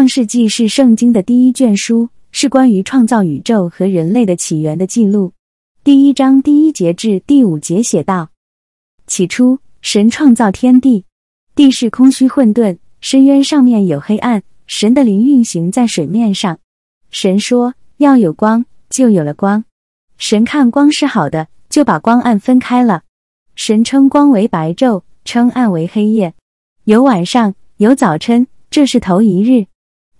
创世纪是圣经的第一卷书，是关于创造宇宙和人类的起源的记录。第一章第一节至第五节写道：起初，神创造天地，地是空虚混沌，深渊上面有黑暗，神的灵运行在水面上。神说：“要有光，就有了光。”神看光是好的，就把光暗分开了。神称光为白昼，称暗为黑夜。有晚上，有早晨，这是头一日。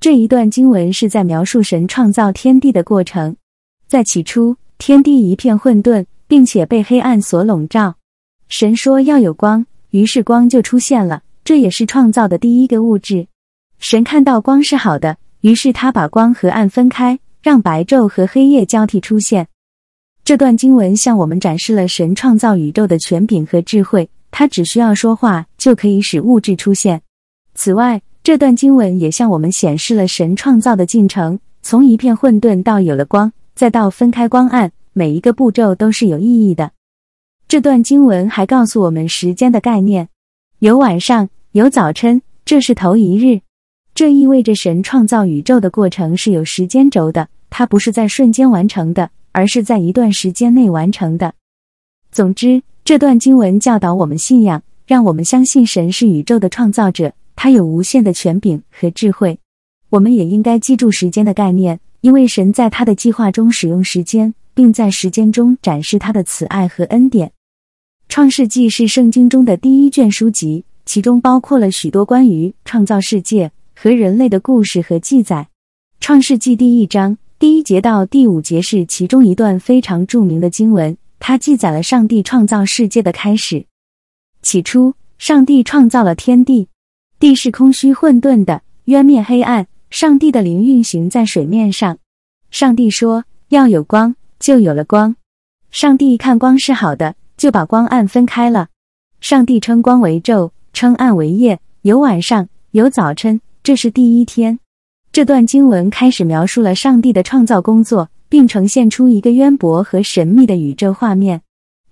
这一段经文是在描述神创造天地的过程。在起初，天地一片混沌，并且被黑暗所笼罩。神说要有光，于是光就出现了。这也是创造的第一个物质。神看到光是好的。于是他把光和暗分开，让白昼和黑夜交替出现。这段经文向我们展示了神创造宇宙的权柄和智慧，他只需要说话就可以使物质出现。此外，这段经文也向我们显示了神创造的进程：从一片混沌到有了光，再到分开光暗，每一个步骤都是有意义的。这段经文还告诉我们时间的概念：有晚上，有早晨，这是头一日。这意味着神创造宇宙的过程是有时间轴的，它不是在瞬间完成的，而是在一段时间内完成的。总之，这段经文教导我们信仰，让我们相信神是宇宙的创造者，他有无限的权柄和智慧。我们也应该记住时间的概念，因为神在他的计划中使用时间，并在时间中展示他的慈爱和恩典。创世纪是圣经中的第一卷书籍，其中包括了许多关于创造世界。和人类的故事和记载，《创世纪》第一章第一节到第五节是其中一段非常著名的经文，它记载了上帝创造世界的开始。起初，上帝创造了天地，地是空虚混沌的，渊面黑暗。上帝的灵运行在水面上。上帝说：“要有光，就有了光。”上帝看光是好的，就把光暗分开了。上帝称光为昼，称暗为夜，有晚上，有早晨。这是第一天，这段经文开始描述了上帝的创造工作，并呈现出一个渊博和神秘的宇宙画面。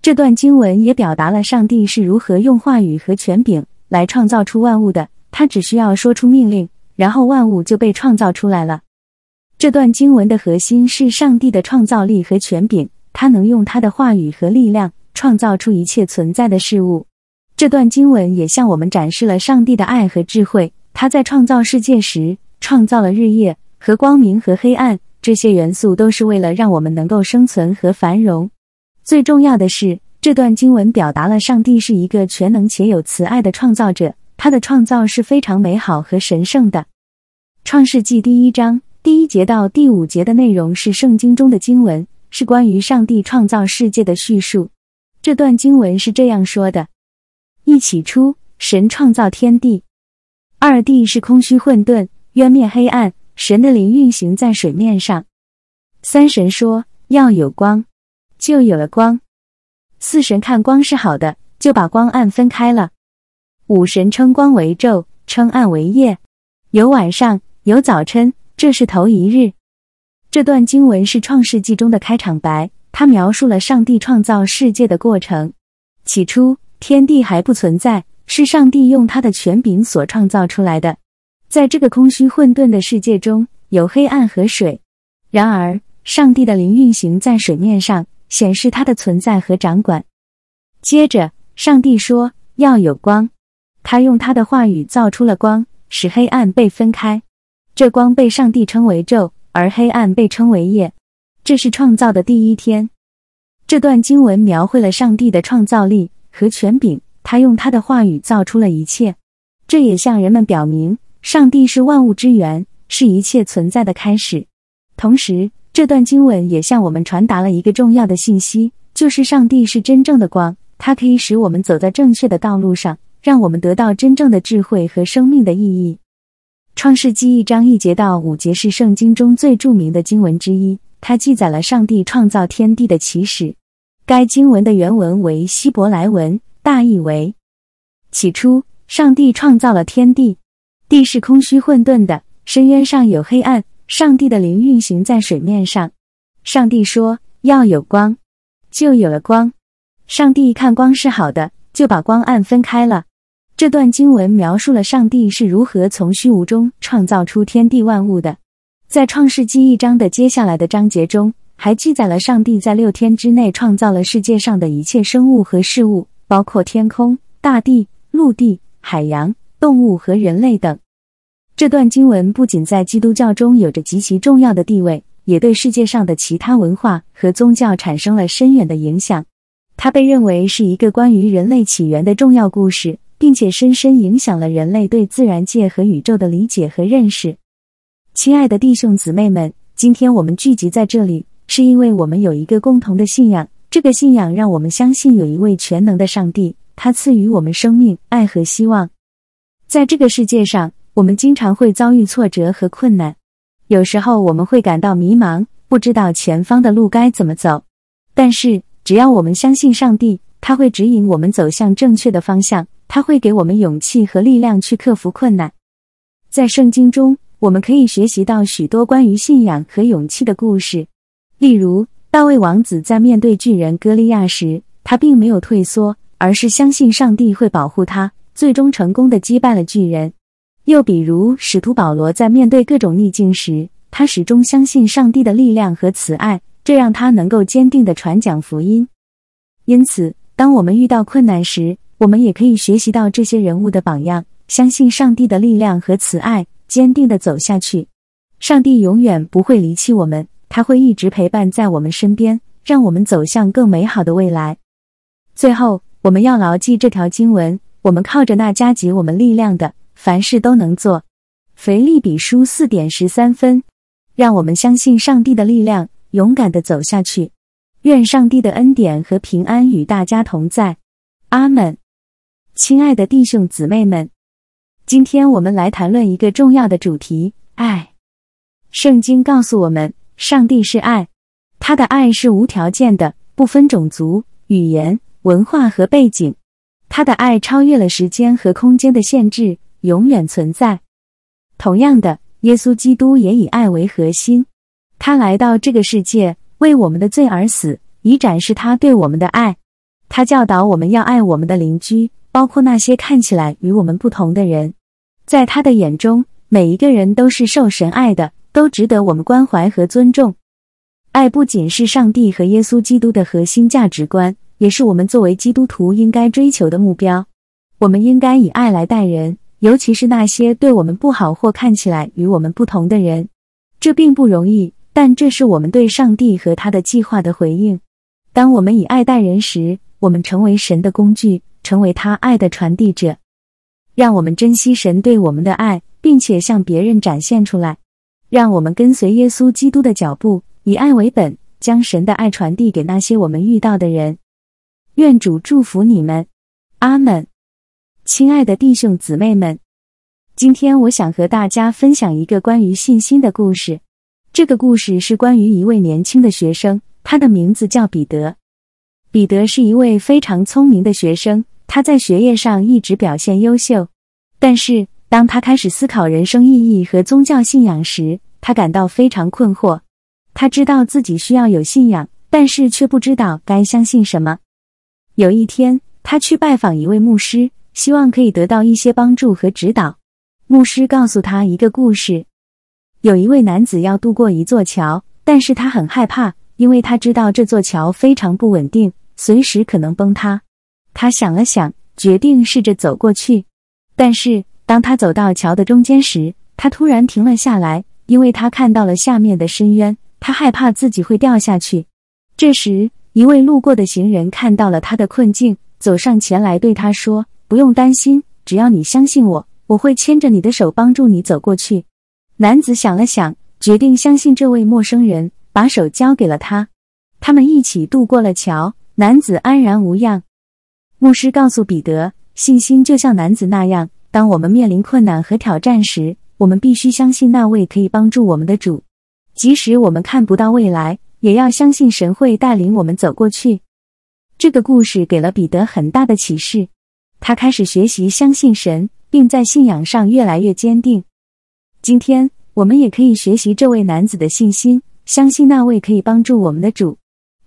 这段经文也表达了上帝是如何用话语和权柄来创造出万物的。他只需要说出命令，然后万物就被创造出来了。这段经文的核心是上帝的创造力和权柄，他能用他的话语和力量创造出一切存在的事物。这段经文也向我们展示了上帝的爱和智慧。他在创造世界时，创造了日夜和光明和黑暗这些元素，都是为了让我们能够生存和繁荣。最重要的是，这段经文表达了上帝是一个全能且有慈爱的创造者，他的创造是非常美好和神圣的。创世纪第一章第一节到第五节的内容是圣经中的经文，是关于上帝创造世界的叙述。这段经文是这样说的：一起初，神创造天地。二地是空虚混沌，渊面黑暗，神的灵运行在水面上。三神说要有光，就有了光。四神看光是好的，就把光暗分开了。五神称光为昼，称暗为夜。有晚上，有早晨，这是头一日。这段经文是创世纪中的开场白，它描述了上帝创造世界的过程。起初，天地还不存在。是上帝用他的权柄所创造出来的，在这个空虚混沌的世界中有黑暗和水。然而，上帝的灵运行在水面上，显示他的存在和掌管。接着，上帝说要有光，他用他的话语造出了光，使黑暗被分开。这光被上帝称为昼，而黑暗被称为夜。这是创造的第一天。这段经文描绘了上帝的创造力和权柄。他用他的话语造出了一切，这也向人们表明，上帝是万物之源，是一切存在的开始。同时，这段经文也向我们传达了一个重要的信息，就是上帝是真正的光，它可以使我们走在正确的道路上，让我们得到真正的智慧和生命的意义。创世纪一章一节到五节是圣经中最著名的经文之一，它记载了上帝创造天地的起始。该经文的原文为希伯来文。大意为：起初，上帝创造了天地，地是空虚混沌的，深渊上有黑暗。上帝的灵运行在水面上。上帝说：“要有光，就有了光。”上帝看光是好的，就把光暗分开了。这段经文描述了上帝是如何从虚无中创造出天地万物的。在创世纪一章的接下来的章节中，还记载了上帝在六天之内创造了世界上的一切生物和事物，包括天空、大地、陆地、海洋、动物和人类等。这段经文不仅在基督教中有着极其重要的地位，也对世界上的其他文化和宗教产生了深远的影响。它被认为是一个关于人类起源的重要故事。并且深深影响了人类对自然界和宇宙的理解和认识。亲爱的弟兄姊妹们，今天我们聚集在这里，是因为我们有一个共同的信仰。这个信仰让我们相信有一位全能的上帝，他赐予我们生命、爱和希望。在这个世界上，我们经常会遭遇挫折和困难，有时候我们会感到迷茫，不知道前方的路该怎么走。但是，只要我们相信上帝，他会指引我们走向正确的方向。他会给我们勇气和力量去克服困难。在圣经中，我们可以学习到许多关于信仰和勇气的故事。例如，大卫王子在面对巨人歌利亚时，他并没有退缩，而是相信上帝会保护他，最终成功的击败了巨人。又比如，使徒保罗在面对各种逆境时，他始终相信上帝的力量和慈爱，这让他能够坚定的传讲福音。因此，当我们遇到困难时，我们也可以学习到这些人物的榜样，相信上帝的力量和慈爱，坚定的走下去。上帝永远不会离弃我们，他会一直陪伴在我们身边，让我们走向更美好的未来。最后，我们要牢记这条经文：我们靠着那加给我们力量的，凡事都能做。腓立比书四点十三分。让我们相信上帝的力量，勇敢的走下去。愿上帝的恩典和平安与大家同在。阿门。亲爱的弟兄姊妹们，今天我们来谈论一个重要的主题——爱。圣经告诉我们，上帝是爱，他的爱是无条件的，不分种族、语言、文化和背景。他的爱超越了时间和空间的限制，永远存在。同样的，耶稣基督也以爱为核心，他来到这个世界，为我们的罪而死，以展示他对我们的爱。他教导我们要爱我们的邻居。包括那些看起来与我们不同的人，在他的眼中，每一个人都是受神爱的，都值得我们关怀和尊重。爱不仅是上帝和耶稣基督的核心价值观，也是我们作为基督徒应该追求的目标。我们应该以爱来待人，尤其是那些对我们不好或看起来与我们不同的人。这并不容易，但这是我们对上帝和他的计划的回应。当我们以爱待人时，我们成为神的工具。成为他爱的传递者，让我们珍惜神对我们的爱，并且向别人展现出来。让我们跟随耶稣基督的脚步，以爱为本，将神的爱传递给那些我们遇到的人。愿主祝福你们，阿门。亲爱的弟兄姊妹们，今天我想和大家分享一个关于信心的故事。这个故事是关于一位年轻的学生，他的名字叫彼得。彼得是一位非常聪明的学生。他在学业上一直表现优秀，但是当他开始思考人生意义和宗教信仰时，他感到非常困惑。他知道自己需要有信仰，但是却不知道该相信什么。有一天，他去拜访一位牧师，希望可以得到一些帮助和指导。牧师告诉他一个故事：有一位男子要渡过一座桥，但是他很害怕，因为他知道这座桥非常不稳定，随时可能崩塌。他想了想，决定试着走过去。但是当他走到桥的中间时，他突然停了下来，因为他看到了下面的深渊。他害怕自己会掉下去。这时，一位路过的行人看到了他的困境，走上前来对他说：“不用担心，只要你相信我，我会牵着你的手帮助你走过去。”男子想了想，决定相信这位陌生人，把手交给了他。他们一起渡过了桥，男子安然无恙。牧师告诉彼得，信心就像男子那样，当我们面临困难和挑战时，我们必须相信那位可以帮助我们的主，即使我们看不到未来，也要相信神会带领我们走过去。这个故事给了彼得很大的启示，他开始学习相信神，并在信仰上越来越坚定。今天，我们也可以学习这位男子的信心，相信那位可以帮助我们的主，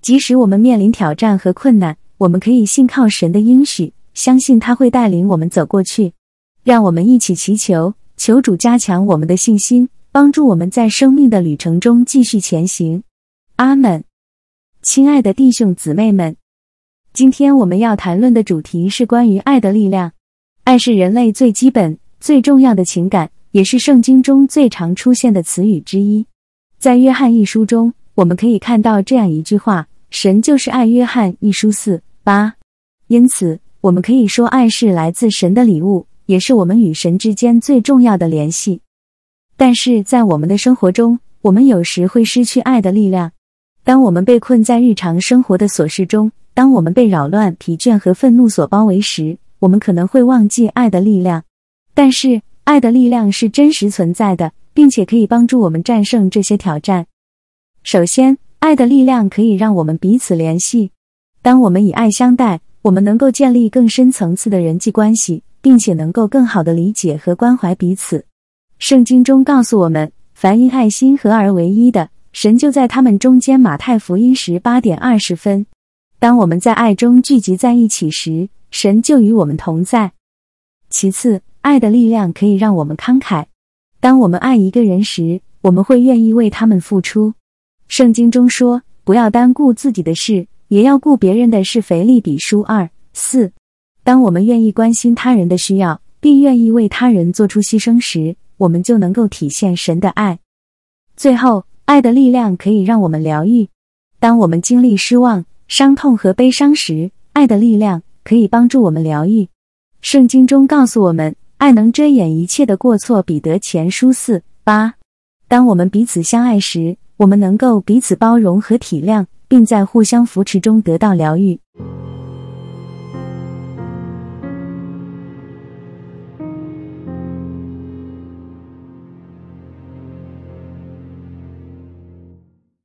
即使我们面临挑战和困难。我们可以信靠神的应许，相信他会带领我们走过去。让我们一起祈求，求主加强我们的信心，帮助我们在生命的旅程中继续前行。阿门。亲爱的弟兄姊妹们，今天我们要谈论的主题是关于爱的力量。爱是人类最基本、最重要的情感，也是圣经中最常出现的词语之一。在约翰一书中，我们可以看到这样一句话：“神就是爱。”约翰一书四八。因此，我们可以说，爱是来自神的礼物，也是我们与神之间最重要的联系。但是在我们的生活中，我们有时会失去爱的力量。当我们被困在日常生活的琐事中，当我们被扰乱、疲倦和愤怒所包围时，我们可能会忘记爱的力量，但是爱的力量是真实存在的，并且可以帮助我们战胜这些挑战。首先，爱的力量可以让我们彼此联系。当我们以爱相待，我们能够建立更深层次的人际关系，并且能够更好的理解和关怀彼此。圣经中告诉我们，凡因爱心合而为一的，神就在他们中间。马太福音十八点二十分。当我们在爱中聚集在一起时，神就与我们同在。其次，爱的力量可以让我们慷慨。当我们爱一个人时，我们会愿意为他们付出。圣经中说：“不要单顾自己的事，也要顾别人的事。”腓利比书二四。当我们愿意关心他人的需要，并愿意为他人做出牺牲时，我们就能够体现神的爱。最后，爱的力量可以让我们疗愈。当我们经历失望、伤痛和悲伤时，爱的力量。可以帮助我们疗愈。圣经中告诉我们，爱能遮掩一切的过错。彼得前书四八。当我们彼此相爱时，我们能够彼此包容和体谅，并在互相扶持中得到疗愈。